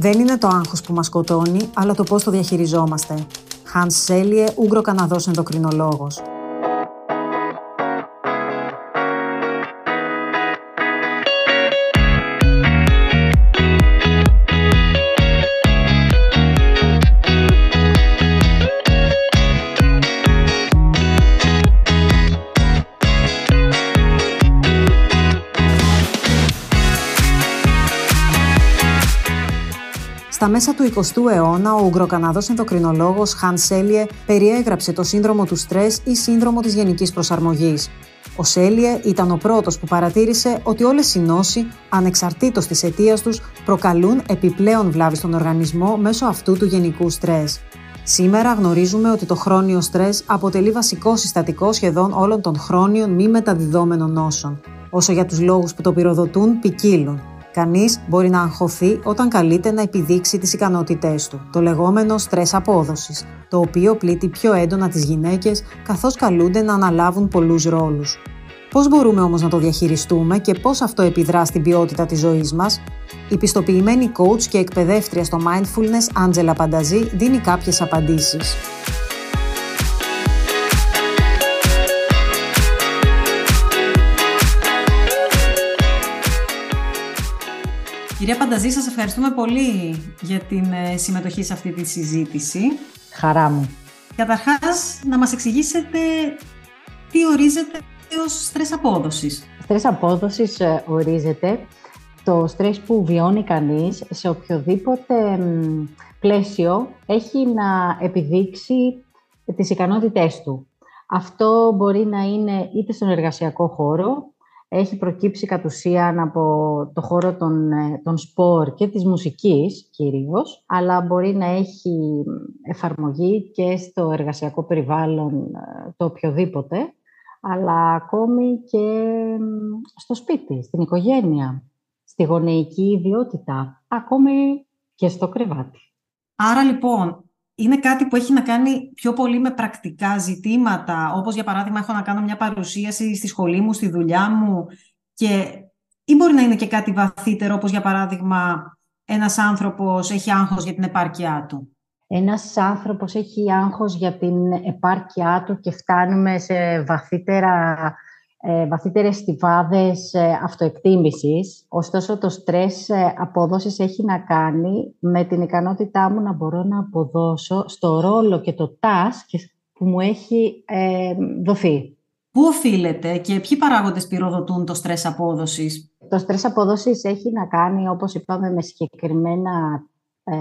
Δεν είναι το άγχος που μας σκοτώνει, αλλά το πώς το διαχειριζόμαστε. Hans Σέλιε, Ούγγρο-Καναδός ενδοκρινολόγος. Στα μέσα του 20ου αιώνα, ο Ουγγροκαναδός ενδοκρινολόγος Χαν Σέλιε περιέγραψε το σύνδρομο του στρες ή σύνδρομο της γενικής προσαρμογής. Ο Σέλιε ήταν ο πρώτος που παρατήρησε ότι όλες οι νόσοι, ανεξαρτήτως της αιτίας τους, προκαλούν επιπλέον βλάβη στον οργανισμό μέσω αυτού του γενικού στρες. Σήμερα γνωρίζουμε ότι το χρόνιο στρες αποτελεί βασικό συστατικό σχεδόν όλων των χρόνιων μη μεταδιδόμενων νόσων, όσο για τους λόγους που το πυροδοτούν ποικίλουν. Κανείς μπορεί να αγχωθεί όταν καλείται να επιδείξει τις ικανότητές του, το λεγόμενο στρες απόδοσης, το οποίο πλήττει πιο έντονα τις γυναίκες καθώς καλούνται να αναλάβουν πολλούς ρόλους. Πώς μπορούμε όμως να το διαχειριστούμε και πώς αυτό επιδρά στην ποιότητα της ζωής μας; Η πιστοποιημένη coach και εκπαιδεύτρια στο Mindfulness, Άντζελα Πανταζή, δίνει κάποιες απαντήσεις. Κυρία Πανταζή, σας ευχαριστούμε πολύ για την ε, συμμετοχή σε αυτή τη συζήτηση. Χαρά μου. Καταρχάς, να μας εξηγήσετε τι ορίζεται ως στρες απόδοσης. Στρες απόδοσης ε, ορίζεται το στρες που βιώνει κανείς σε οποιοδήποτε πλαίσιο έχει να επιδείξει τις ικανότητές του. Αυτό μπορεί να είναι είτε στον εργασιακό χώρο, έχει προκύψει κατ' ουσίαν από το χώρο των, ε, των σπορ και της μουσικής κυρίως, αλλά μπορεί να έχει εφαρμογή και στο εργασιακό περιβάλλον ε, το οποιοδήποτε, αλλά ακόμη και στο σπίτι, στην οικογένεια, στη γονεϊκή ιδιότητα, ακόμη και στο κρεβάτι. Άρα λοιπόν, είναι κάτι που έχει να κάνει πιο πολύ με πρακτικά ζητήματα, όπως για παράδειγμα έχω να κάνω μια παρουσίαση στη σχολή μου, στη δουλειά μου και ή μπορεί να είναι και κάτι βαθύτερο, όπως για παράδειγμα ένας άνθρωπος έχει άγχος για την επάρκειά του. Ένας άνθρωπος έχει άγχος για την επάρκειά του και φτάνουμε σε βαθύτερα ε, βαθύτερες στιβάδες ε, αυτοεκτίμησης. Ωστόσο, το στρες ε, απόδοσης έχει να κάνει με την ικανότητά μου να μπορώ να αποδώσω στο ρόλο και το task που μου έχει ε, δοθεί. Πού οφείλεται και ποιοι παράγοντες πυροδοτούν το στρες απόδοσης; Το στρες απόδοσης έχει να κάνει, όπως είπαμε, με συγκεκριμένα ε,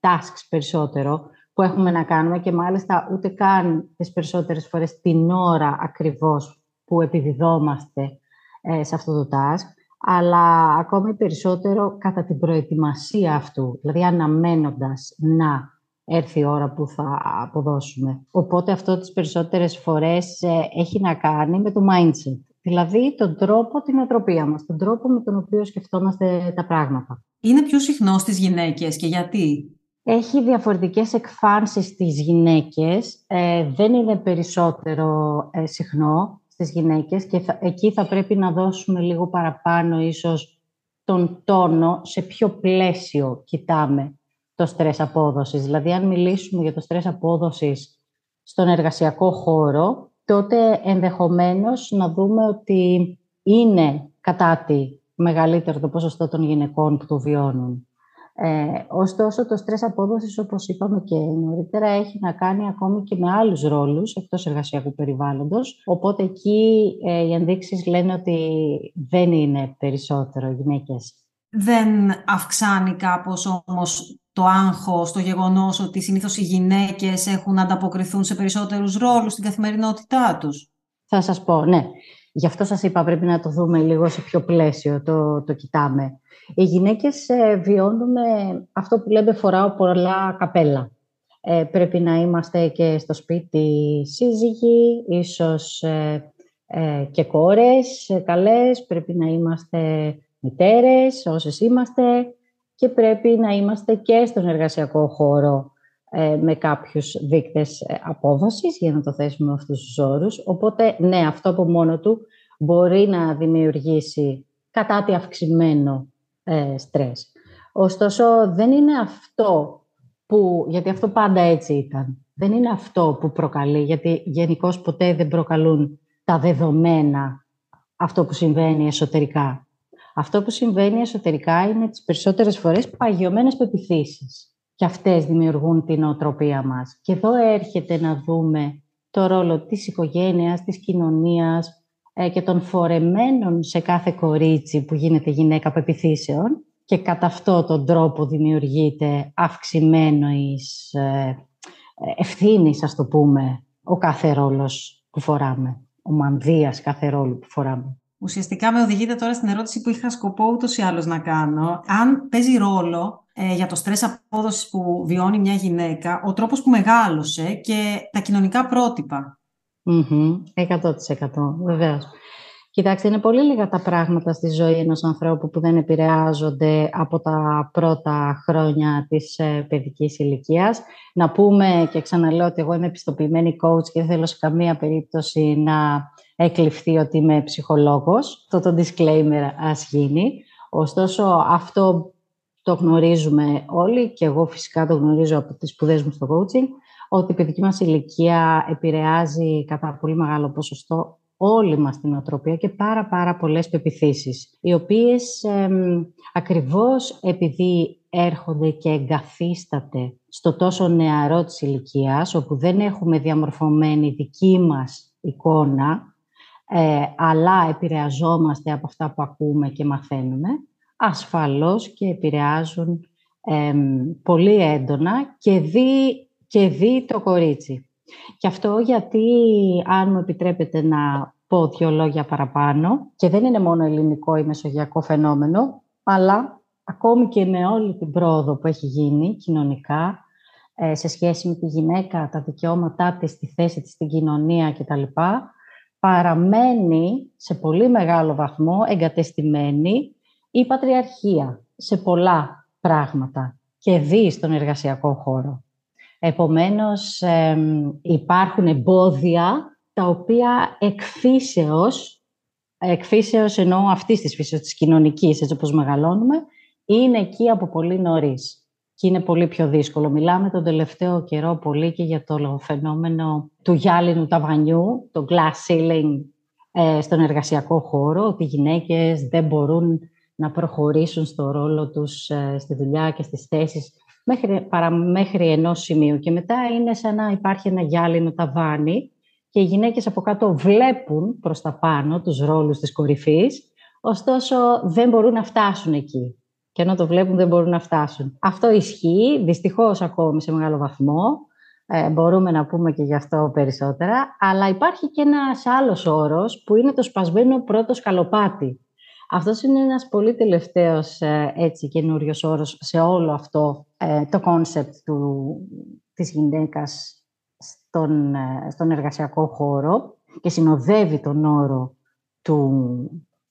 tasks περισσότερο που έχουμε να κάνουμε και μάλιστα ούτε καν τις περισσότερες φορές την ώρα ακριβώς που επιδιδόμαστε ε, σε αυτό το task, αλλά ακόμη περισσότερο κατά την προετοιμασία αυτού, δηλαδή αναμένοντας να έρθει η ώρα που θα αποδώσουμε. Οπότε αυτό τις περισσότερες φορές ε, έχει να κάνει με το mindset, δηλαδή τον τρόπο, την οτροπία μας, τον τρόπο με τον οποίο σκεφτόμαστε τα πράγματα. Είναι πιο συχνό στις γυναίκες και γιατί; Έχει διαφορετικές εκφάνσεις στις γυναίκες, ε, δεν είναι περισσότερο ε, συχνό στις γυναίκες και εκεί θα πρέπει να δώσουμε λίγο παραπάνω ίσως τον τόνο σε ποιο πλαίσιο κοιτάμε το στρες απόδοσης. Δηλαδή, αν μιλήσουμε για το στρες απόδοσης στον εργασιακό χώρο, τότε ενδεχομένως να δούμε ότι είναι κατά τη μεγαλύτερο το ποσοστό των γυναικών που το βιώνουν. Ε, ωστόσο, το στρες απόδοσης, όπως είπαμε και νωρίτερα, έχει να κάνει ακόμη και με άλλους ρόλους εκτός εργασιακού περιβάλλοντος. Οπότε εκεί ε, οι ενδείξεις λένε ότι δεν είναι περισσότερο γυναίκες. Δεν αυξάνει κάπως όμως το άγχος, το γεγονός ότι συνήθως οι γυναίκες έχουν να ανταποκριθούν σε περισσότερους ρόλους στην καθημερινότητά τους; Θα σας πω, ναι. Γι' αυτό σας είπα πρέπει να το δούμε λίγο σε ποιο πλαίσιο το, το κοιτάμε. Οι γυναίκες ε, βιώνουμε αυτό που λέμε φοράω πολλά καπέλα. Ε, πρέπει να είμαστε και στο σπίτι σύζυγοι, ίσως ε, ε, και κόρες καλές, πρέπει να είμαστε μητέρες όσες είμαστε και πρέπει να είμαστε και στον εργασιακό χώρο με κάποιους δείκτες απόδοσης, για να το θέσουμε αυτούς τους όρους. Οπότε, ναι, αυτό από μόνο του μπορεί να δημιουργήσει κατά τη αυξημένο ε, στρες. Ωστόσο, δεν είναι αυτό που, γιατί αυτό πάντα έτσι ήταν, δεν είναι αυτό που προκαλεί, γιατί γενικώ ποτέ δεν προκαλούν τα δεδομένα αυτό που συμβαίνει εσωτερικά. Αυτό που συμβαίνει εσωτερικά είναι τις περισσότερες φορές παγιωμένες πεπιθήσεις. Και αυτές δημιουργούν την οτροπία μας. Και εδώ έρχεται να δούμε το ρόλο της οικογένειας, της κοινωνίας ε, και των φορεμένων σε κάθε κορίτσι που γίνεται γυναίκα πεπιθήσεων και κατά αυτό τον τρόπο δημιουργείται αυξημένο εις ε, ευθύνης, ας το πούμε, ο κάθε ρόλος που φοράμε, ο μανδύας κάθε ρόλο που φοράμε. Ουσιαστικά με οδηγείτε τώρα στην ερώτηση που είχα σκοπό ούτως ή άλλως να κάνω. Αν παίζει ρόλο ε, για το στρες απόδοσης που βιώνει μια γυναίκα, ο τρόπος που μεγάλωσε και τα κοινωνικά πρότυπα. Mm-hmm, 100% βεβαίως. Κοιτάξτε, είναι πολύ λίγα τα πράγματα στη ζωή ενός ανθρώπου που δεν επηρεάζονται από τα πρώτα χρόνια της ε, παιδικής ηλικίας. Να πούμε και ξαναλέω ότι εγώ είμαι επιστοποιημένη coach και δεν θέλω σε καμία περίπτωση να εκλειφθεί ότι είμαι ψυχολόγος. Αυτό το disclaimer ας γίνει. Ωστόσο, αυτό το γνωρίζουμε όλοι και εγώ φυσικά το γνωρίζω από τις σπουδές μου στο coaching, ότι η παιδική μας ηλικία επηρεάζει κατά πολύ μεγάλο ποσοστό όλη μας την οτροπία και πάρα πάρα πολλές πεπιθήσεις, οι οποίες ε, ακριβώς επειδή έρχονται και εγκαθίσταται στο τόσο νεαρό της ηλικίας, όπου δεν έχουμε διαμορφωμένη δική μας εικόνα, ε, αλλά επηρεαζόμαστε από αυτά που ακούμε και μαθαίνουμε, ασφαλώς και επηρεάζουν πολύ έντονα και δει, και δει το κορίτσι. Και αυτό γιατί, αν μου επιτρέπετε να πω δύο λόγια παραπάνω, και δεν είναι μόνο ελληνικό ή μεσογειακό φαινόμενο, αλλά ακόμη και με όλη την πρόοδο που έχει γίνει κοινωνικά, ε, σε σχέση με τη γυναίκα, τα δικαιώματά της, τη θέση της στην κοινωνία κτλ., παραμένει σε πολύ μεγάλο βαθμό εγκατεστημένη η πατριαρχία σε πολλά πράγματα και δει στον εργασιακό χώρο. Επομένως, υπάρχουν εμπόδια τα οποία εκφύσεως, εκφύσεως εννοώ αυτής της φύσης της κοινωνικής, έτσι όπως μεγαλώνουμε, είναι εκεί από πολύ νωρίς και είναι πολύ πιο δύσκολο. Μιλάμε τον τελευταίο καιρό πολύ και για το φαινόμενο του γυάλινου ταβανιού, το glass ceiling ε, στον εργασιακό χώρο, ότι οι γυναίκες δεν μπορούν να προχωρήσουν στο ρόλο τους ε, στη δουλειά και στις θέσεις μέχρι, παρά, μέχρι ενός σημείου. Και μετά είναι σαν να υπάρχει ένα γυάλινο ταβάνι και οι γυναίκες από κάτω βλέπουν προς τα πάνω τους ρόλους της κορυφής, ωστόσο δεν μπορούν να φτάσουν εκεί. Και ενώ το βλέπουν δεν μπορούν να φτάσουν. Αυτό ισχύει, δυστυχώς ακόμη σε μεγάλο βαθμό, ε, μπορούμε να πούμε και γι' αυτό περισσότερα, αλλά υπάρχει και ένας άλλος όρος που είναι το σπασμένο πρώτο σκαλοπάτι. Αυτός είναι ένας πολύ τελευταίος ε, έτσι καινούριος όρος σε όλο αυτό ε, το concept του, της γυναίκας στον, ε, στον εργασιακό χώρο και συνοδεύει τον όρο του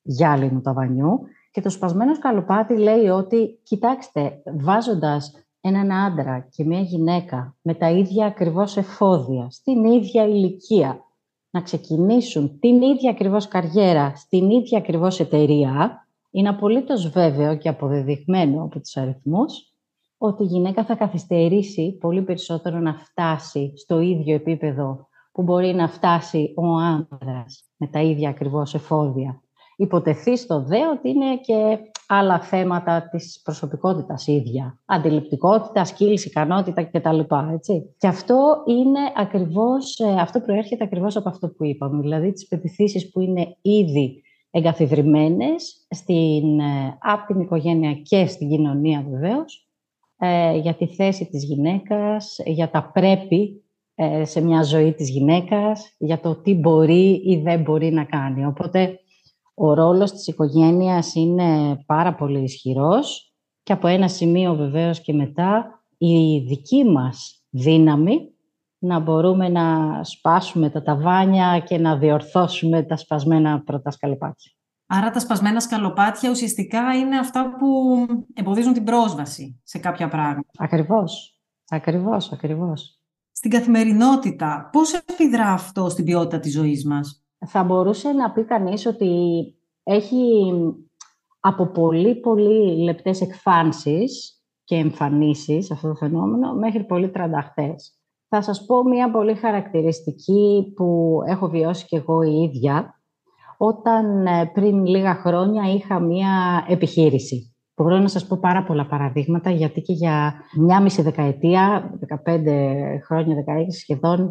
γυάλινου ταβανιού και το σπασμένο σκαλοπάτι λέει ότι, κοιτάξτε, βάζοντας έναν άντρα και μια γυναίκα με τα ίδια ακριβώς εφόδια, στην ίδια ηλικία, να ξεκινήσουν την ίδια ακριβώς καριέρα, στην ίδια ακριβώς εταιρεία, είναι απολύτως βέβαιο και αποδεδειγμένο από τους αριθμούς ότι η γυναίκα θα καθυστερήσει πολύ περισσότερο να φτάσει στο ίδιο επίπεδο που μπορεί να φτάσει ο άνδρας με τα ίδια ακριβώς εφόδια. Υποτεθεί στο δε ότι είναι και άλλα θέματα της προσωπικότητας ίδια. Αντιληπτικότητα, skills, ικανότητα κτλ. Έτσι. Και αυτό είναι ακριβώς, ε, αυτό προέρχεται ακριβώς από αυτό που είπαμε. Δηλαδή τις πεπιθήσεις που είναι ήδη εγκαθιδρυμένες στην, ε, από την οικογένεια και στην κοινωνία βεβαίως ε, για τη θέση της γυναίκας, για τα πρέπει ε, σε μια ζωή της γυναίκας, για το τι μπορεί ή δεν μπορεί να κάνει. Οπότε, ο ρόλος της οικογένειας είναι πάρα πολύ ισχυρός και από ένα σημείο βεβαίως και μετά η δική μας δύναμη να μπορούμε να σπάσουμε τα ταβάνια και να διορθώσουμε τα σπασμένα πρώτα σκαλοπάτια. Άρα τα σπασμένα σκαλοπάτια ουσιαστικά είναι αυτά που εμποδίζουν την πρόσβαση σε κάποια πράγματα. Ακριβώς, ακριβώς, ακριβώς. Στην καθημερινότητα, πώς επιδρά αυτό στην ποιότητα της ζωής μας; Θα μπορούσε να πει κανείς ότι έχει από πολύ πολύ λεπτές εκφάνσεις και εμφανίσεις αυτό το φαινόμενο μέχρι πολύ τρανταχτές. Θα σας πω μια πολύ χαρακτηριστική που έχω βιώσει και εγώ η ίδια όταν ε, πριν λίγα χρόνια είχα μια επιχείρηση. Μπορώ να σας πω πάρα πολλά παραδείγματα γιατί και για μια μισή δεκαετία, 15 χρόνια, 16 σχεδόν,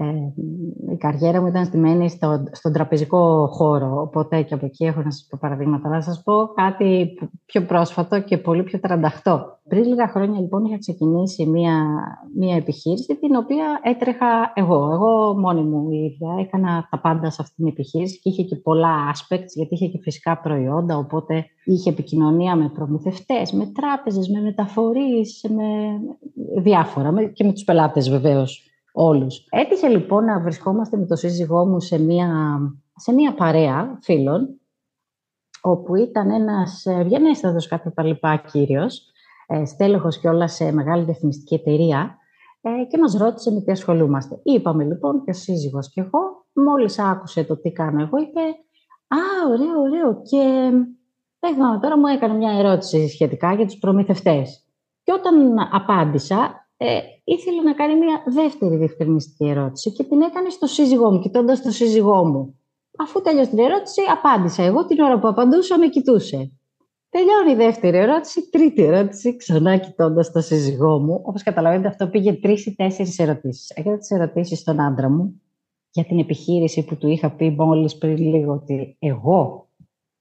ε, η καριέρα μου ήταν στημένη στο, στον τραπεζικό χώρο, οπότε και από εκεί έχω να σας πω παραδείγματα. Να σας πω κάτι πιο πρόσφατο και πολύ πιο τρανταχτό. Πριν λίγα χρόνια λοιπόν είχα ξεκινήσει μία, μία επιχείρηση την οποία έτρεχα εγώ. Εγώ μόνη μου η ίδια έκανα τα πάντα σε αυτή την επιχείρηση και είχε και πολλά aspects γιατί είχε και φυσικά προϊόντα, οπότε είχε επικοινωνία με προμηθευτές, με τράπεζες, με μεταφορείς, με διάφορα και με τους πελάτες βεβαίως όλους. Έτυχε λοιπόν να βρισκόμαστε με το σύζυγό μου σε μία, σε μία παρέα φίλων, όπου ήταν ένας ευγενέστατος κατά τα λοιπά κύριος, ε, στέλεχος και όλα σε μεγάλη διαφημιστική εταιρεία ε, και μας ρώτησε με τι ασχολούμαστε. Είπαμε λοιπόν και ο σύζυγος και εγώ, μόλις άκουσε το τι κάνω εγώ, είπε «Α, ωραίο, ωραίο» και δεν θυμάμαι τώρα μου έκανε μια ερώτηση σχετικά για τους προμηθευτές. Και όταν απάντησα, ε, ήθελε να κάνει μια δεύτερη διευκρινιστική ερώτηση και την έκανε στο σύζυγό μου, κοιτώντας το σύζυγό μου. Αφού τελειώσει την ερώτηση, απάντησα. Εγώ την ώρα που απαντούσα, με κοιτούσε. Τελειώνει η δεύτερη ερώτηση, τρίτη ερώτηση, ξανά κοιτώντας το σύζυγό μου. Όπως καταλαβαίνετε, αυτό πήγε τρεις ή τέσσερις ερωτήσεις. Έκανα τις ερωτήσεις στον άντρα μου για την επιχείρηση που του είχα πει μόλις πριν λίγο ότι εγώ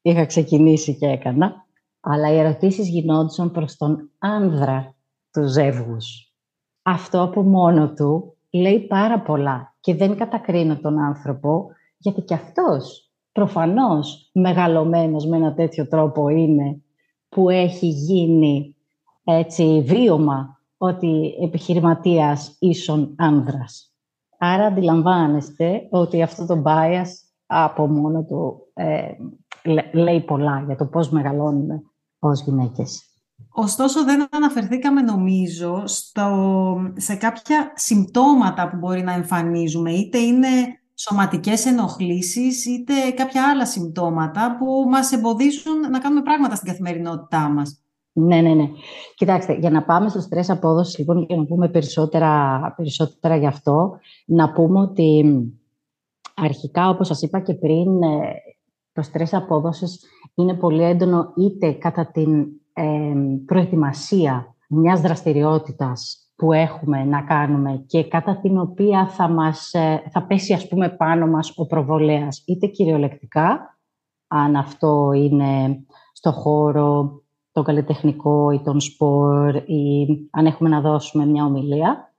είχα ξεκινήσει και έκανα. Αλλά οι ερωτήσεις γινόντουσαν προς τον άνδρα του ζεύγους. Αυτό από μόνο του λέει πάρα πολλά και δεν κατακρίνω τον άνθρωπο γιατί και αυτός προφανώς μεγαλωμένος με ένα τέτοιο τρόπο είναι που έχει γίνει έτσι βίωμα ότι επιχειρηματίας ίσον άνδρας. Άρα αντιλαμβάνεστε ότι αυτό το bias από μόνο του ε, λέει πολλά για το πώς μεγαλώνουμε ως γυναίκες. Ωστόσο, δεν αναφερθήκαμε, νομίζω, στο, σε κάποια συμπτώματα που μπορεί να εμφανίζουμε. Είτε είναι σωματικές ενοχλήσεις, είτε κάποια άλλα συμπτώματα που μας εμποδίζουν να κάνουμε πράγματα στην καθημερινότητά μας. Ναι, ναι, ναι. Κοιτάξτε, για να πάμε στο στρες απόδοσης, λοιπόν, και να πούμε περισσότερα, περισσότερα γι' αυτό, να πούμε ότι αρχικά, όπως σας είπα και πριν, ε, το στρες απόδοσης είναι πολύ έντονο είτε κατά την προετοιμασία μιας δραστηριότητας που έχουμε να κάνουμε και κατά την οποία θα, μας, ε, θα πέσει ας πούμε πάνω μας ο προβολέας, είτε κυριολεκτικά, αν αυτό είναι στο χώρο, το καλλιτεχνικό ή τον σπορ ή αν έχουμε να δώσουμε μια ομιλία,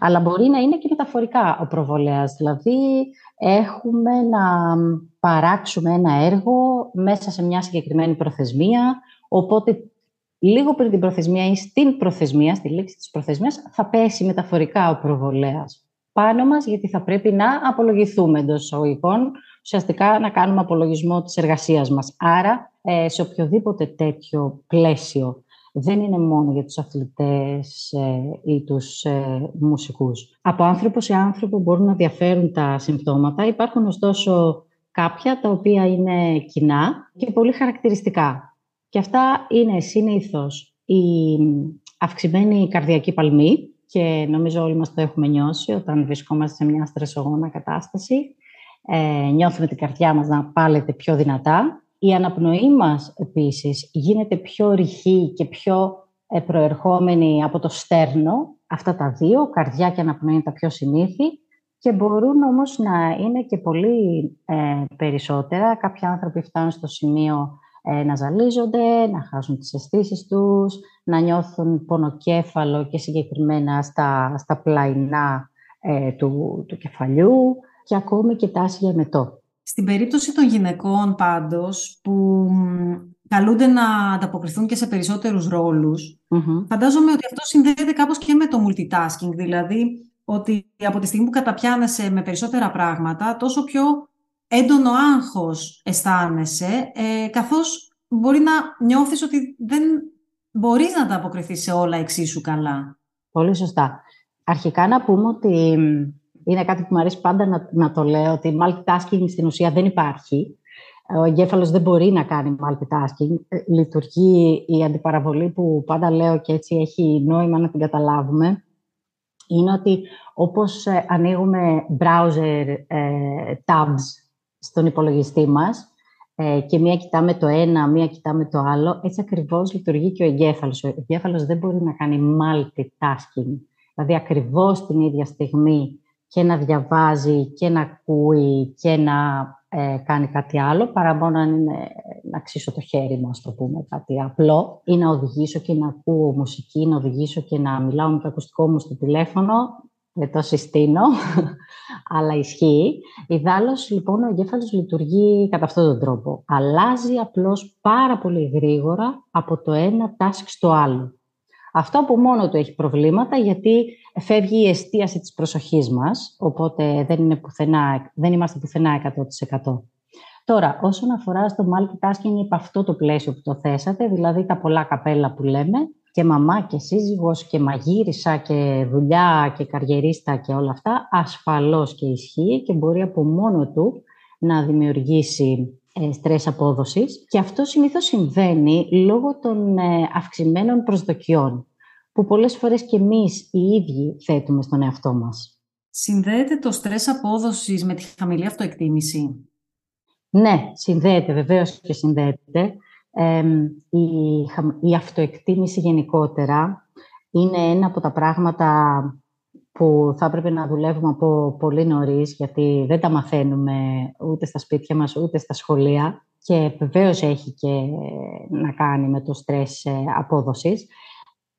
αλλά μπορεί να είναι και μεταφορικά ο προβολέας, δηλαδή έχουμε να παράξουμε ένα έργο μέσα σε μια συγκεκριμένη προθεσμία, Οπότε, λίγο πριν την προθεσμία ή στην προθεσμία, στη λήξη της προθεσμίας, θα πέσει μεταφορικά ο προβολέας πάνω μας, γιατί θα πρέπει να απολογηθούμε εντός εισαγωγικών, ουσιαστικά να κάνουμε απολογισμό της εργασίας μας. Άρα, ε, σε οποιοδήποτε τέτοιο πλαίσιο, δεν είναι μόνο για τους αθλητές ε, ή τους ε, μουσικούς. Από άνθρωπο σε άνθρωπο μπορούν να διαφέρουν τα συμπτώματα. Υπάρχουν ωστόσο κάποια τα οποία είναι κοινά και πολύ χαρακτηριστικά. Και αυτά είναι συνήθως η αυξημένη καρδιακή παλμή και νομίζω όλοι μας το έχουμε νιώσει όταν βρισκόμαστε σε μια στρεσογόνα κατάσταση. Ε, νιώθουμε την καρδιά μας να πάλεται πιο δυνατά. Η αναπνοή μας επίσης γίνεται πιο ρηχή και πιο ε, προερχόμενη από το στέρνο. Αυτά τα δύο, καρδιά και αναπνοή είναι τα πιο συνήθη και μπορούν όμως να είναι και πολύ ε, περισσότερα. Κάποιοι άνθρωποι φτάνουν στο σημείο ε, να ζαλίζονται, να χάσουν τις αισθήσεις τους, να νιώθουν πονοκέφαλο και συγκεκριμένα στα, στα πλαϊνά ε, του, του κεφαλιού και ακόμη και τάση για μετό. Στην περίπτωση των γυναικών πάντως που καλούνται να ανταποκριθούν και σε περισσότερους φαντάζομαι ότι αυτό συνδέεται κάπως και με το multitasking, δηλαδή ότι από τη στιγμή που καταπιάνεσαι με περισσότερα πράγματα, τόσο πιο έντονο άγχος αισθάνεσαι, ε, καθώς μπορεί να νιώθεις ότι δεν μπορείς να τα αποκριθείς σε όλα εξίσου καλά. Πολύ σωστά. Αρχικά να πούμε ότι είναι κάτι που μου αρέσει πάντα να, να το λέω, ότι multitasking στην ουσία δεν υπάρχει. ο εγκέφαλος δεν μπορεί να κάνει multitasking. Ε, λειτουργεί η αντιπαραβολή που πάντα λέω και έτσι έχει νόημα να την καταλάβουμε. Είναι ότι όπως ε, ανοίγουμε browser ε, tabs στον υπολογιστή μας και μία κοιτάμε το ένα, μία κοιτάμε το άλλο, έτσι ακριβώς λειτουργεί και ο εγκέφαλος. Ο εγκέφαλος δεν μπορεί να κάνει multitasking. Δηλαδή ακριβώς την ίδια στιγμή και να διαβάζει και να ακούει και να ε, κάνει κάτι άλλο, παρά μόνο να, είναι, να ξύσω το χέρι μου, ας το πούμε, κάτι απλό, ή να οδηγήσω και να ακούω μουσική, να οδηγήσω και να μιλάω με το ακουστικό μου στο τηλέφωνο, δεν το συστήνω, αλλά ισχύει. Ιδάλλως, λοιπόν, ο εγκέφαλος λειτουργεί κατά αυτόν τον τρόπο. Αλλάζει απλώς πάρα πολύ γρήγορα από το ένα task στο άλλο. Αυτό από μόνο του έχει προβλήματα γιατί φεύγει η εστίαση της προσοχής μας, οπότε δεν, είναι πουθενά, δεν είμαστε πουθενά 100%. Τώρα, όσον αφορά στο multitasking, υπ' αυτό το πλαίσιο που το θέσατε, δηλαδή τα πολλά καπέλα που λέμε, και μαμά και σύζυγος και μαγείρισα και δουλειά και καριερίστα και όλα αυτά, ασφαλώς και ισχύει και μπορεί από μόνο του να δημιουργήσει ε, στρες απόδοσης και αυτό συνήθως συμβαίνει λόγω των ε, αυξημένων προσδοκιών που πολλές φορές και εμείς οι ίδιοι θέτουμε στον εαυτό μας. Συνδέεται το στρες απόδοσης με τη χαμηλή αυτοεκτίμηση; Ναι, συνδέεται, βεβαίως και συνδέεται. Η, η αυτοεκτίμηση γενικότερα είναι ένα από τα πράγματα που θα έπρεπε να δουλεύουμε από πολύ νωρίς, γιατί δεν τα μαθαίνουμε ούτε στα σπίτια μας, ούτε στα σχολεία και βεβαίως έχει και να κάνει με το στρες ε, απόδοσης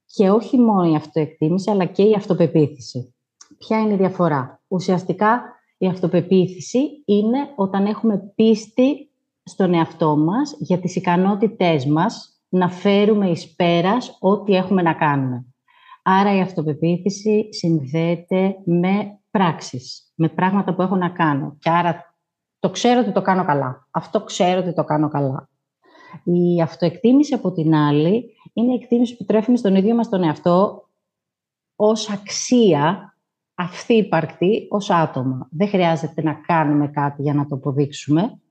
και όχι μόνο η αυτοεκτίμηση, αλλά και η αυτοπεποίθηση. Ποια είναι η διαφορά; Ουσιαστικά η αυτοπεποίθηση είναι όταν έχουμε πίστη στον εαυτό μας για τις ικανότητές μας να φέρουμε εις πέρας ό,τι έχουμε να κάνουμε. Άρα η αυτοπεποίθηση συνδέεται με πράξεις, με πράγματα που έχω να κάνω. Και άρα το ξέρω ότι το κάνω καλά. Αυτό ξέρω ότι το κάνω καλά. Η αυτοεκτίμηση από την άλλη είναι η εκτίμηση που τρέφουμε στον ίδιο μας τον εαυτό ως αξία αυτή υπαρκτή ως άτομα. Δεν χρειάζεται να κάνουμε κάτι για να το αποδείξουμε.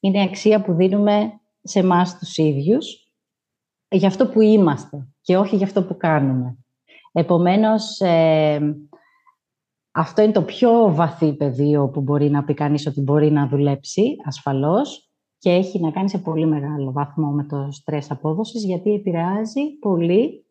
Είναι αξία που δίνουμε σε εμάς τους ίδιους για αυτό που είμαστε και όχι για αυτό που κάνουμε. Επομένως, ε, αυτό είναι το πιο βαθύ πεδίο που μπορεί να πει κανείς ότι μπορεί να δουλέψει ασφαλώς και έχει να κάνει σε πολύ μεγάλο βαθμό με το στρες απόδοσης γιατί επηρεάζει πολύ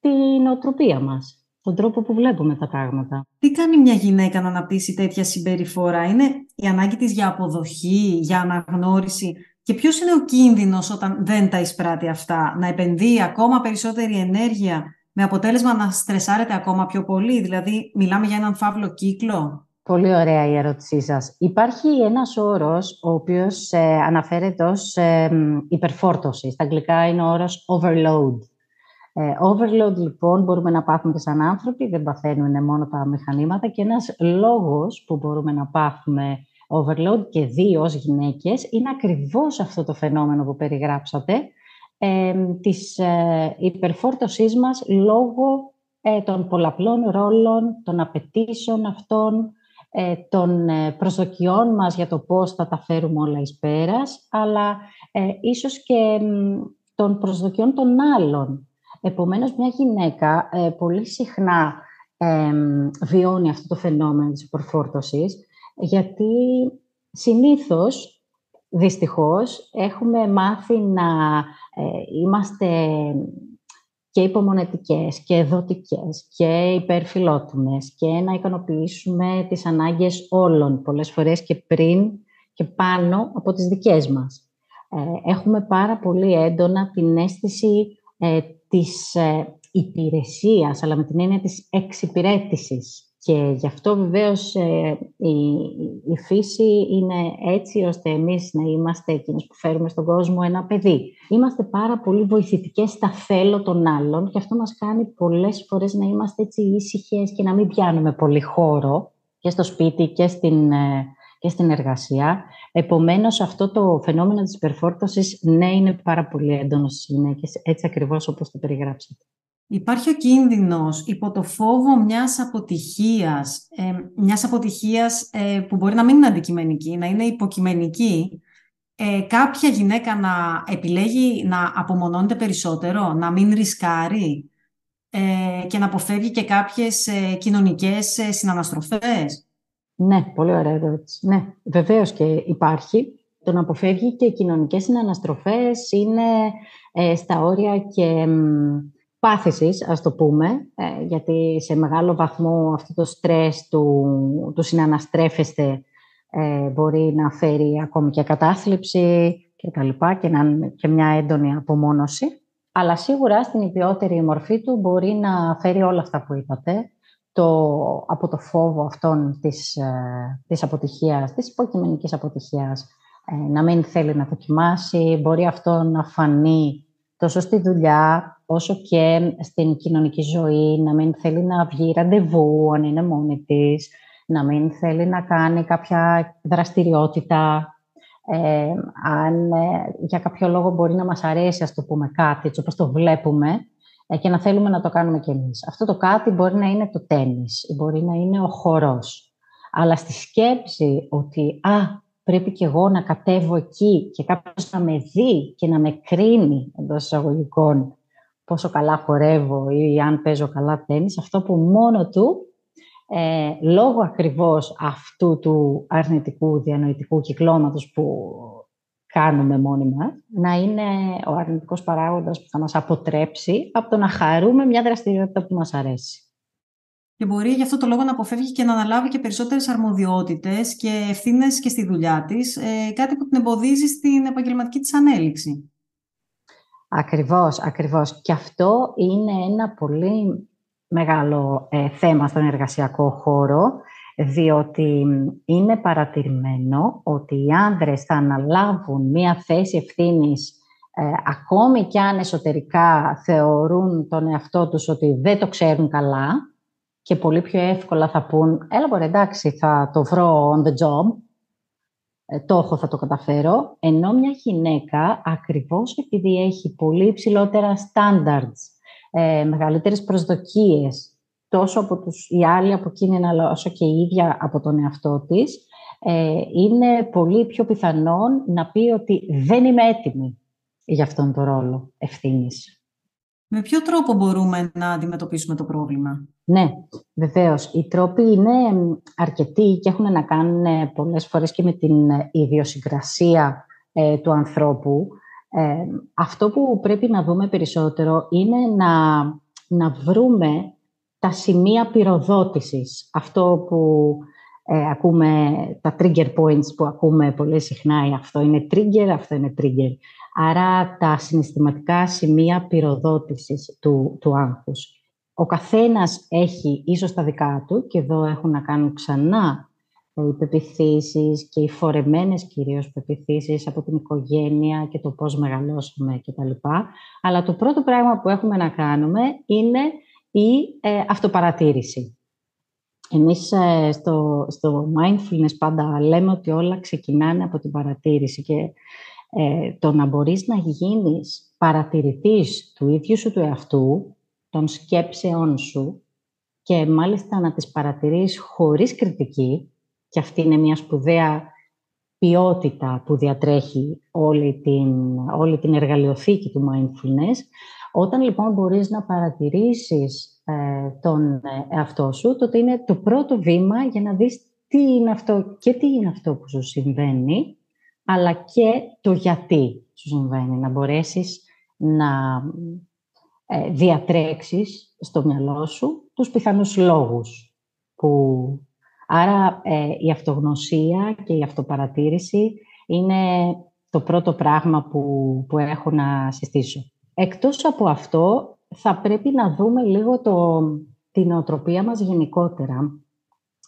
την οτροπία μας, τον τρόπο που βλέπουμε τα πράγματα. Τι κάνει μια γυναίκα να αναπτύσσει τέτοια συμπεριφορά, είναι η ανάγκη της για αποδοχή, για αναγνώριση; Και ποιος είναι ο κίνδυνος όταν δεν τα εισπράττει αυτά, να επενδύει ακόμα περισσότερη ενέργεια με αποτέλεσμα να στρεσάρεται ακόμα πιο πολύ, δηλαδή μιλάμε για έναν φαύλο κύκλο. Πολύ ωραία η ερώτησή σας. Υπάρχει ένας όρος ο οποίος ε, αναφέρεται ως ε, υπερφόρτωση. Στα αγγλικά είναι ο όρος overload. Ε, overload λοιπόν μπορούμε να πάθουμε και σαν άνθρωποι, δεν παθαίνουν μόνο τα μηχανήματα και ένας λόγος που μπορούμε να πάθουμε overload και δύο ως γυναίκες είναι ακριβώς αυτό το φαινόμενο που περιγράψατε ε, της ε, υπερφόρτωσής μας λόγω ε, των πολλαπλών ρόλων, των απαιτήσεων αυτών, ε, των ε, προσδοκιών μας για το πώς θα τα φέρουμε όλα εις πέρας, αλλά ε, ίσως και των προσδοκιών των άλλων. Επομένως, μια γυναίκα ε, πολύ συχνά βιώνει αυτό το φαινόμενο της υπορφόρτωσης, γιατί συνήθως, δυστυχώς, έχουμε μάθει να είμαστε και υπομονετικές και δοτικές και υπερφιλότιμες και να ικανοποιήσουμε τις ανάγκες όλων πολλές φορές και πριν και πάνω από τις δικές μας. Ε, έχουμε πάρα πολύ έντονα την αίσθηση ε, της ε, υπηρεσίας, αλλά με την έννοια της εξυπηρέτησης και γι' αυτό βεβαίως ε, η, η φύση είναι έτσι ώστε εμείς να είμαστε εκείνες που φέρουμε στον κόσμο ένα παιδί. Είμαστε πάρα πολύ βοηθητικές στα θέλω των άλλων και αυτό μας κάνει πολλές φορές να είμαστε έτσι ήσυχες και να μην πιάνουμε πολύ χώρο και στο σπίτι και στην, ε, και στην εργασία. Επομένως αυτό το φαινόμενο της υπερφόρτωσης ναι είναι πάρα πολύ έντονο στις γυναίκες, έτσι ακριβώς όπως το περιγράψατε. Υπάρχει ο κίνδυνος υπό το φόβο μιας αποτυχίας, ε, μιας αποτυχίας ε, που μπορεί να μην είναι αντικειμενική, να είναι υποκειμενική, ε, κάποια γυναίκα να επιλέγει να απομονώνεται περισσότερο, να μην ρισκάρει ε, και να αποφεύγει και κάποιες ε, κοινωνικές ε, συναναστροφές. Ναι, πολύ ωραία ερώτηση. Ναι, βεβαίως και υπάρχει. Το να αποφεύγει και κοινωνικές συναναστροφές είναι ε, στα όρια και πάθησης, ας το πούμε, ε, γιατί σε μεγάλο βαθμό αυτό το στρες του, του συναναστρέφεστε ε, μπορεί να φέρει ακόμη και κατάθλιψη και τα λοιπά και, να, και μια έντονη απομόνωση. Αλλά σίγουρα στην ιδιότερη μορφή του μπορεί να φέρει όλα αυτά που είπατε, το, από το φόβο αυτών της, ε, της αποτυχίας, της υποκειμενικής αποτυχίας, ε, να μην θέλει να δοκιμάσει, μπορεί αυτό να φανεί τόσο στη δουλειά, όσο και στην κοινωνική ζωή, να μην θέλει να βγει ραντεβού αν είναι μόνη της, να μην θέλει να κάνει κάποια δραστηριότητα, ε, αν ε, για κάποιο λόγο μπορεί να μας αρέσει, ας το πούμε, κάτι, έτσι όπως το βλέπουμε, ε, και να θέλουμε να το κάνουμε κι εμείς. Αυτό το κάτι μπορεί να είναι το τέννις, μπορεί να είναι ο χορός. Αλλά στη σκέψη ότι, α, πρέπει κι εγώ να κατέβω εκεί και κάποιος να με δει και να με κρίνει, εντός εισαγωγικών, πόσο καλά χορεύω ή αν παίζω καλά τέννις, αυτό που μόνο του ε, λόγω ακριβώς αυτού του αρνητικού διανοητικού κυκλώματος που κάνουμε μόνοι μας, να είναι ο αρνητικός παράγοντας που θα μας αποτρέψει από το να χαρούμε μια δραστηριότητα που μας αρέσει. Και μπορεί γι' αυτό το λόγο να αποφεύγει και να αναλάβει και περισσότερες αρμοδιότητες και ευθύνες και στη δουλειά της, ε, κάτι που την εμποδίζει στην επαγγελματική της ανέλυξη. Ακριβώς, ακριβώς. Και αυτό είναι ένα πολύ μεγάλο ε, θέμα στον εργασιακό χώρο, διότι είναι παρατηρημένο ότι οι άνδρες θα αναλάβουν μία θέση ευθύνης ε, ακόμη κι αν εσωτερικά θεωρούν τον εαυτό τους ότι δεν το ξέρουν καλά και πολύ πιο εύκολα θα πούν «Έλα μπορεί, εντάξει, θα το βρω on the job, ε, το έχω, θα το καταφέρω», ενώ μια γυναίκα ακριβώς επειδή έχει πολύ υψηλότερα standards ε, μεγαλύτερες προσδοκίες τόσο από τους, οι άλλοι από εκείνη όσο και η ίδια από τον εαυτό της, ε, είναι πολύ πιο πιθανόν να πει ότι δεν είμαι έτοιμη για αυτόν τον ρόλο ευθύνης. Με ποιο τρόπο μπορούμε να αντιμετωπίσουμε το πρόβλημα; Ναι, βεβαίως. Οι τρόποι είναι αρκετοί και έχουν να κάνουν ε, πολλές φορές και με την ιδιοσυγκρασία ε, του ανθρώπου αυτό που πρέπει να δούμε περισσότερο είναι να, να βρούμε τα σημεία πυροδότησης. Αυτό που ε, ακούμε, τα trigger points που ακούμε πολύ συχνά, αυτό είναι trigger, αυτό είναι trigger. Άρα τα συναισθηματικά σημεία πυροδότησης του, του άγχους. Ο καθένας έχει ίσως τα δικά του και εδώ έχουν να κάνουν ξανά οι πεπιθήσεις και οι φορεμένες κυρίως πεπιθήσεις από την οικογένεια και το πώς μεγαλώσαμε κτλ. Αλλά το πρώτο πράγμα που έχουμε να κάνουμε είναι η ε, αυτοπαρατήρηση. Εμείς ε, στο, στο mindfulness πάντα λέμε ότι όλα ξεκινάνε από την παρατήρηση και ε, το να μπορείς να γίνεις παρατηρητής του ίδιου σου του εαυτού, των σκέψεών σου και μάλιστα να τις παρατηρείς χωρίς κριτική, και αυτή είναι μια σπουδαία ποιότητα που διατρέχει όλη την, όλη την εργαλειοθήκη του mindfulness. Όταν λοιπόν μπορείς να παρατηρήσεις ε, τον εαυτό σου, τότε είναι το πρώτο βήμα για να δεις τι είναι αυτό και τι είναι αυτό που σου συμβαίνει, αλλά και το γιατί σου συμβαίνει. Να μπορέσεις να ε, διατρέξεις στο μυαλό σου τους πιθανούς λόγους που Άρα ε, η αυτογνωσία και η αυτοπαρατήρηση είναι το πρώτο πράγμα που, που έχω να συστήσω. Εκτός από αυτό, θα πρέπει να δούμε λίγο το, την οτροπία μας γενικότερα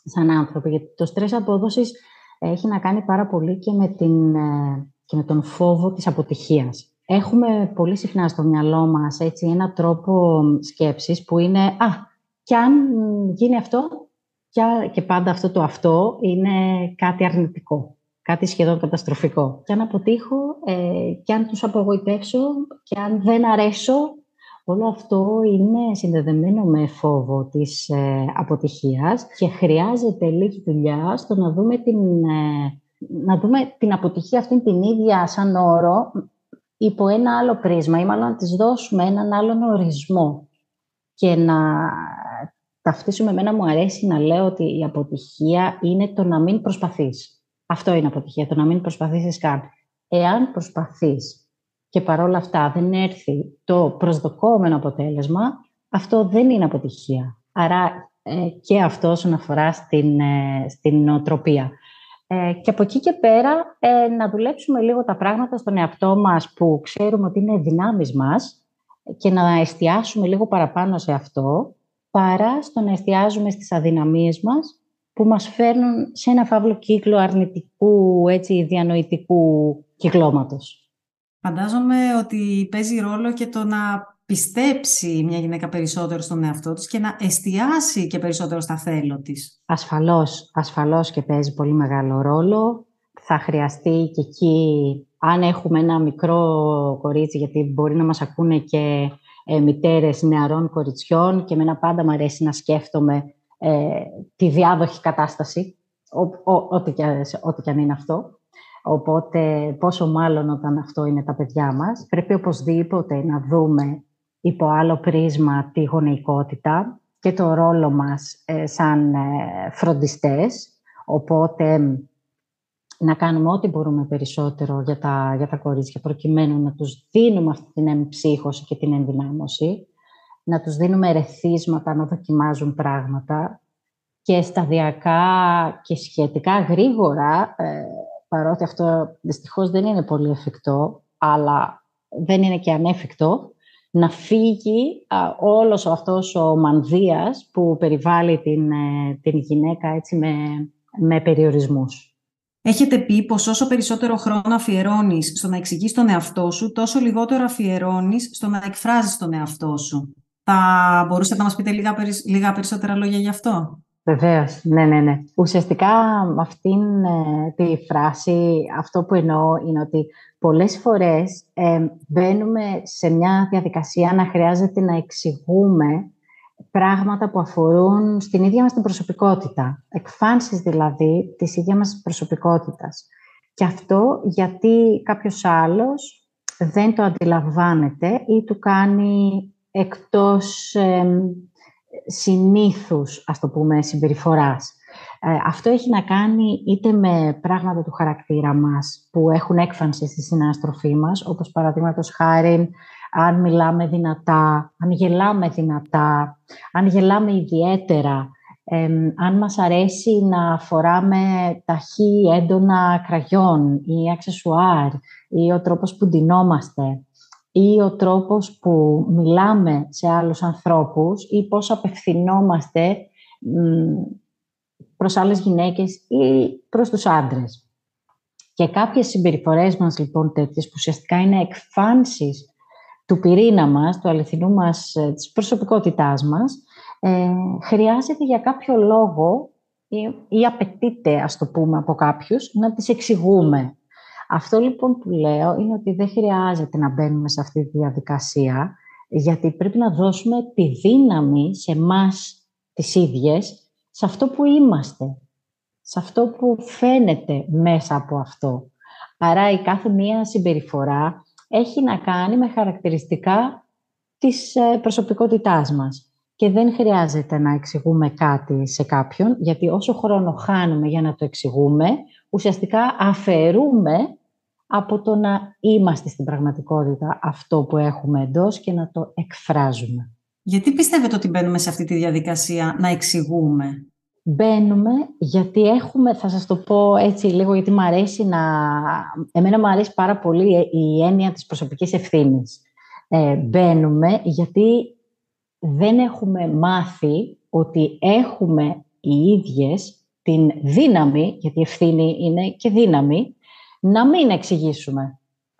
σαν άνθρωποι, γιατί το στρες απόδοσης έχει να κάνει πάρα πολύ και με, την, ε, και με τον φόβο της αποτυχίας. Έχουμε πολύ συχνά στο μυαλό μας έτσι, ένα τρόπο σκέψης που είναι «Α, κι αν γίνει αυτό, και πάντα αυτό το αυτό είναι κάτι αρνητικό, κάτι σχεδόν καταστροφικό. Και αν αποτύχω, ε, και αν τους απογοητεύσω, και αν δεν αρέσω, όλο αυτό είναι συνδεδεμένο με φόβο της ε, αποτυχίας και χρειάζεται λίγη δουλειά στο να δούμε την, ε, να δούμε την αποτυχία αυτή την ίδια σαν όρο υπό ένα άλλο πρίσμα ή μάλλον να της δώσουμε έναν άλλον ορισμό και να ταυτίσουμε. Εμένα μου αρέσει να λέω ότι η αποτυχία είναι το να μην προσπαθείς. Αυτό είναι αποτυχία, το να μην προσπαθήσεις καν. Εάν προσπαθείς και παρόλα αυτά δεν έρθει το προσδοκόμενο αποτέλεσμα, αυτό δεν είναι αποτυχία. Άρα ε, και αυτό όσον αφορά στην, ε, στην νοοτροπία. Ε, και από εκεί και πέρα ε, να δουλέψουμε λίγο τα πράγματα στον εαυτό μας που ξέρουμε ότι είναι δυνάμεις μας και να εστιάσουμε λίγο παραπάνω σε αυτό παρά στο να εστιάζουμε στις αδυναμίες μας που μας φέρνουν σε ένα φαύλο κύκλο αρνητικού, έτσι, διανοητικού κυκλώματος. Φαντάζομαι ότι παίζει ρόλο και το να πιστέψει μια γυναίκα περισσότερο στον εαυτό της και να εστιάσει και περισσότερο στα θέλω της. Ασφαλώς, ασφαλώς και παίζει πολύ μεγάλο ρόλο. Θα χρειαστεί και εκεί, αν έχουμε ένα μικρό κορίτσι, γιατί μπορεί να μας ακούνε και ε, μητέρες νεαρών κοριτσιών και εμένα πάντα μου αρέσει να σκέφτομαι ε, τη διάδοχη κατάσταση, ό,τι και, ό,τι και αν είναι αυτό. Οπότε, πόσο μάλλον όταν αυτό είναι τα παιδιά μας, πρέπει οπωσδήποτε να δούμε υπό άλλο πρίσμα τη γονεϊκότητα και το ρόλο μας ε, σαν ε, φροντιστές. Οπότε, να κάνουμε ό,τι μπορούμε περισσότερο για τα, για τα κορίτσια, προκειμένου να τους δίνουμε αυτή την εμψύχωση και την ενδυνάμωση, να τους δίνουμε ρεθίσματα να δοκιμάζουν πράγματα και σταδιακά και σχετικά γρήγορα, ε, παρότι αυτό δυστυχώς δεν είναι πολύ εφικτό, αλλά δεν είναι και ανέφικτο, να φύγει α, όλος αυτός ο μανδύας που περιβάλλει την, ε, την γυναίκα έτσι, με, με περιορισμούς. Έχετε πει πως όσο περισσότερο χρόνο αφιερώνεις στο να εξηγείς τον εαυτό σου, τόσο λιγότερο αφιερώνεις στο να εκφράζεις τον εαυτό σου. Θα μπορούσατε να μας πείτε λίγα, λίγα περισσότερα λόγια γι' αυτό; Βεβαίως, ναι, ναι, ναι. Ουσιαστικά με αυτήν ε, τη φράση αυτό που εννοώ είναι ότι πολλές φορές ε, μπαίνουμε σε μια διαδικασία να χρειάζεται να εξηγούμε πράγματα που αφορούν στην ίδια μας την προσωπικότητα. Εκφάνσεις δηλαδή της ίδιας μας προσωπικότητας. Και αυτό γιατί κάποιος άλλος δεν το αντιλαμβάνεται ή του κάνει εκτός ε, συνήθους, ας το πούμε, συμπεριφοράς. Ε, αυτό έχει να κάνει είτε με πράγματα του χαρακτήρα μας που έχουν έκφανση στη συναστροφή μας, όπως παραδείγματος χάρη αν μιλάμε δυνατά, αν γελάμε δυνατά, αν γελάμε ιδιαίτερα, αν μας αρέσει να φοράμε ταχύ έντονα κραγιόν ή αξεσουάρ ή ο τρόπος που ντυνόμαστε ή ο τρόπος που μιλάμε σε άλλους ανθρώπους ή πώς απευθυνόμαστε προς άλλες γυναίκες ή προς τους άντρες. Και κάποιες συμπεριφορές μας, λοιπόν, τέτοιες, που ουσιαστικά είναι εκφάνσεις του πυρήνα μας, του αληθινού μας, ε, της προσωπικότητάς μας, ε, χρειάζεται για κάποιο λόγο ή, ή απαιτείται, ας το πούμε, από κάποιους, να τις εξηγούμε. Αυτό λοιπόν που λέω είναι ότι δεν χρειάζεται να μπαίνουμε σε αυτή τη διαδικασία, γιατί πρέπει να δώσουμε τη δύναμη σε μας τις ίδιες σε αυτό που είμαστε, σε αυτό που φαίνεται μέσα από αυτό. Άρα η κάθε μία συμπεριφορά έχει να κάνει με χαρακτηριστικά της ε, προσωπικότητάς μας. Και δεν χρειάζεται να εξηγούμε κάτι σε κάποιον, γιατί όσο χρόνο χάνουμε για να το εξηγούμε, ουσιαστικά αφαιρούμε από το να είμαστε στην πραγματικότητα αυτό που έχουμε εντός και να το εκφράζουμε. Γιατί πιστεύετε ότι μπαίνουμε σε αυτή τη διαδικασία να εξηγούμε; Μπαίνουμε γιατί έχουμε, θα σας το πω έτσι λίγο, γιατί μου αρέσει να... Εμένα μου αρέσει πάρα πολύ η έννοια της προσωπικής ευθύνης. Ε, μπαίνουμε γιατί δεν έχουμε μάθει ότι έχουμε οι ίδιες την δύναμη, γιατί ευθύνη είναι και δύναμη, να μην εξηγήσουμε.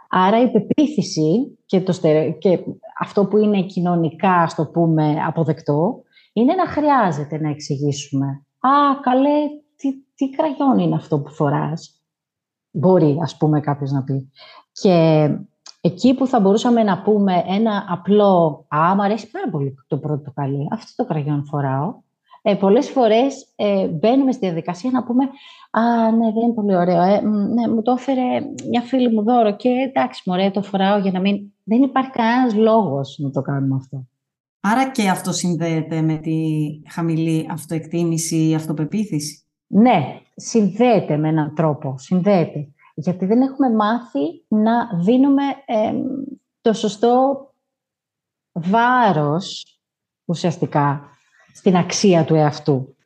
Άρα η πεποίθηση και, το και αυτό που είναι κοινωνικά, ας το πούμε, αποδεκτό, είναι να χρειάζεται να εξηγήσουμε. «Α, καλέ, τι, τι κραγιόν είναι αυτό που φοράς» μπορεί, ας πούμε, κάποιος να πει. Και εκεί που θα μπορούσαμε να πούμε ένα απλό «Α, μου αρέσει πάρα πολύ το πορτοκαλί, αυτό το κραγιόν φοράω», ε, πολλές φορές ε, μπαίνουμε στη διαδικασία να πούμε «Α, ναι, δεν είναι πολύ ωραίο, ε, ναι, μου το έφερε μια φίλη μου δώρο και εντάξει, μωρέ, το φοράω για να μην...» Δεν υπάρχει κανένας λόγος να το κάνουμε αυτό. Άρα και αυτό συνδέεται με τη χαμηλή αυτοεκτίμηση ή αυτοπεποίθηση; Ναι, συνδέεται με έναν τρόπο, συνδέεται. Γιατί δεν έχουμε μάθει να δίνουμε το σωστό βάρος ουσιαστικά στην αξία του εαυτού.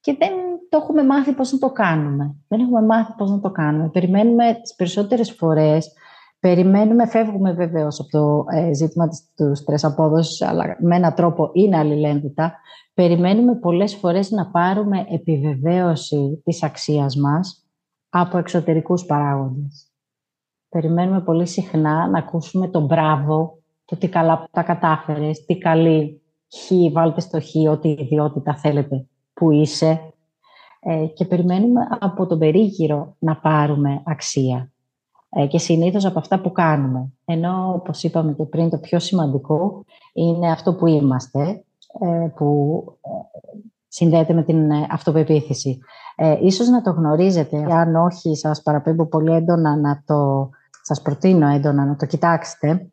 Και δεν το έχουμε μάθει πώς να το κάνουμε. Δεν έχουμε μάθει πώς να το κάνουμε. Περιμένουμε τις περισσότερες φορές, περιμένουμε, φεύγουμε βεβαίως από το ε, ζήτημα του στρες απόδοσης, αλλά με έναν τρόπο είναι αλληλένδετα. Περιμένουμε πολλές φορές να πάρουμε επιβεβαίωση της αξίας μας από εξωτερικούς παράγοντες. Περιμένουμε πολύ συχνά να ακούσουμε το μπράβο, το τι καλά που τα κατάφερες, τι καλή χ, βάλτε στο χ ό,τι ιδιότητα θέλετε που είσαι ε, και περιμένουμε από τον περίγυρο να πάρουμε αξία ε, και συνήθως από αυτά που κάνουμε. Ενώ, όπως είπαμε και πριν, το πιο σημαντικό είναι αυτό που είμαστε, ε, που συνδέεται με την αυτοπεποίθηση. ίσως να το γνωρίζετε, αν όχι σας παραπέμπω πολύ έντονα να το, σας προτείνω έντονα να το κοιτάξετε,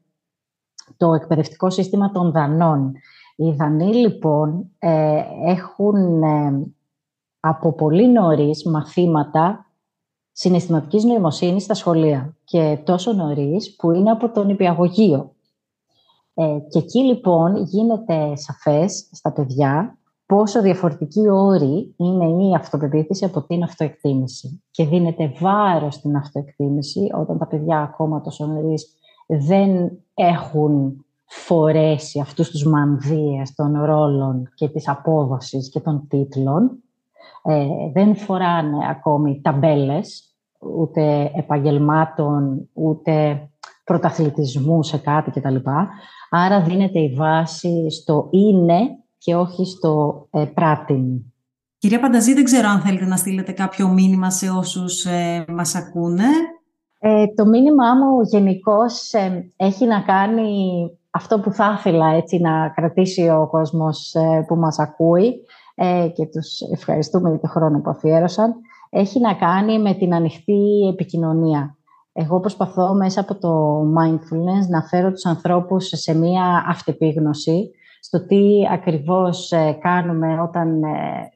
το εκπαιδευτικό σύστημα των Δανών οι Δανείοι λοιπόν ε, έχουν ε, από πολύ νωρίς μαθήματα συναισθηματικής νοημοσύνης στα σχολεία και τόσο νωρίς που είναι από τον υπηαγωγείο. Ε, και εκεί λοιπόν γίνεται σαφές στα παιδιά πόσο διαφορετική όρη είναι η αυτοπεποίθηση από την αυτοεκτίμηση. Και δίνεται βάρος στην αυτοεκτίμηση όταν τα παιδιά ακόμα τόσο νωρίς δεν έχουν φορέσει αυτούς τους μανδύες των ρόλων και της απόδοσης και των τίτλων. Ε, δεν φοράνε ακόμη ταμπέλες, ούτε επαγγελμάτων, ούτε πρωταθλητισμού σε κάτι κτλ. Άρα δίνεται η βάση στο είναι και όχι στο ε, πράτην. Κυρία Πανταζή, δεν ξέρω αν θέλετε να στείλετε κάποιο μήνυμα σε όσους ε, μας ακούνε. Ε, το μήνυμά μου γενικώς ε, έχει να κάνει αυτό που θα ήθελα έτσι, να κρατήσει ο κόσμος ε, που μας ακούει ε, και τους ευχαριστούμε για το χρόνο που αφιέρωσαν, έχει να κάνει με την ανοιχτή επικοινωνία. Εγώ προσπαθώ μέσα από το mindfulness να φέρω τους ανθρώπους σε μία αυτεπίγνωση στο τι ακριβώς ε, κάνουμε όταν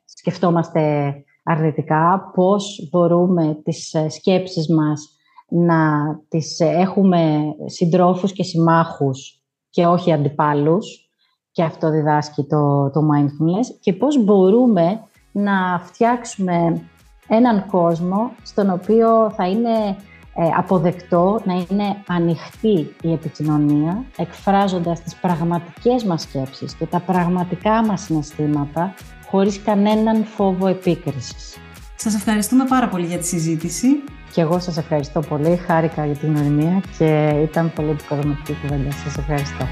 σκεφτόμαστε αρνητικά, πώς μπορούμε τις σκέψεις μας να τις έχουμε συντρόφους και συμμάχους και όχι αντιπάλους και αυτό διδάσκει το, το mindfulness και πώς μπορούμε να φτιάξουμε έναν κόσμο στον οποίο θα είναι ε, αποδεκτό, να είναι ανοιχτή η επικοινωνία, εκφράζοντας τις πραγματικές μας σκέψεις και τα πραγματικά μας συναισθήματα, χωρίς κανέναν φόβο επίκρισης. Σας ευχαριστούμε πάρα πολύ για τη συζήτηση. Και εγώ σας ευχαριστώ πολύ. Χάρηκα για την ορμία και ήταν πολύ επικοδομητική κουβέντα. Σας ευχαριστώ.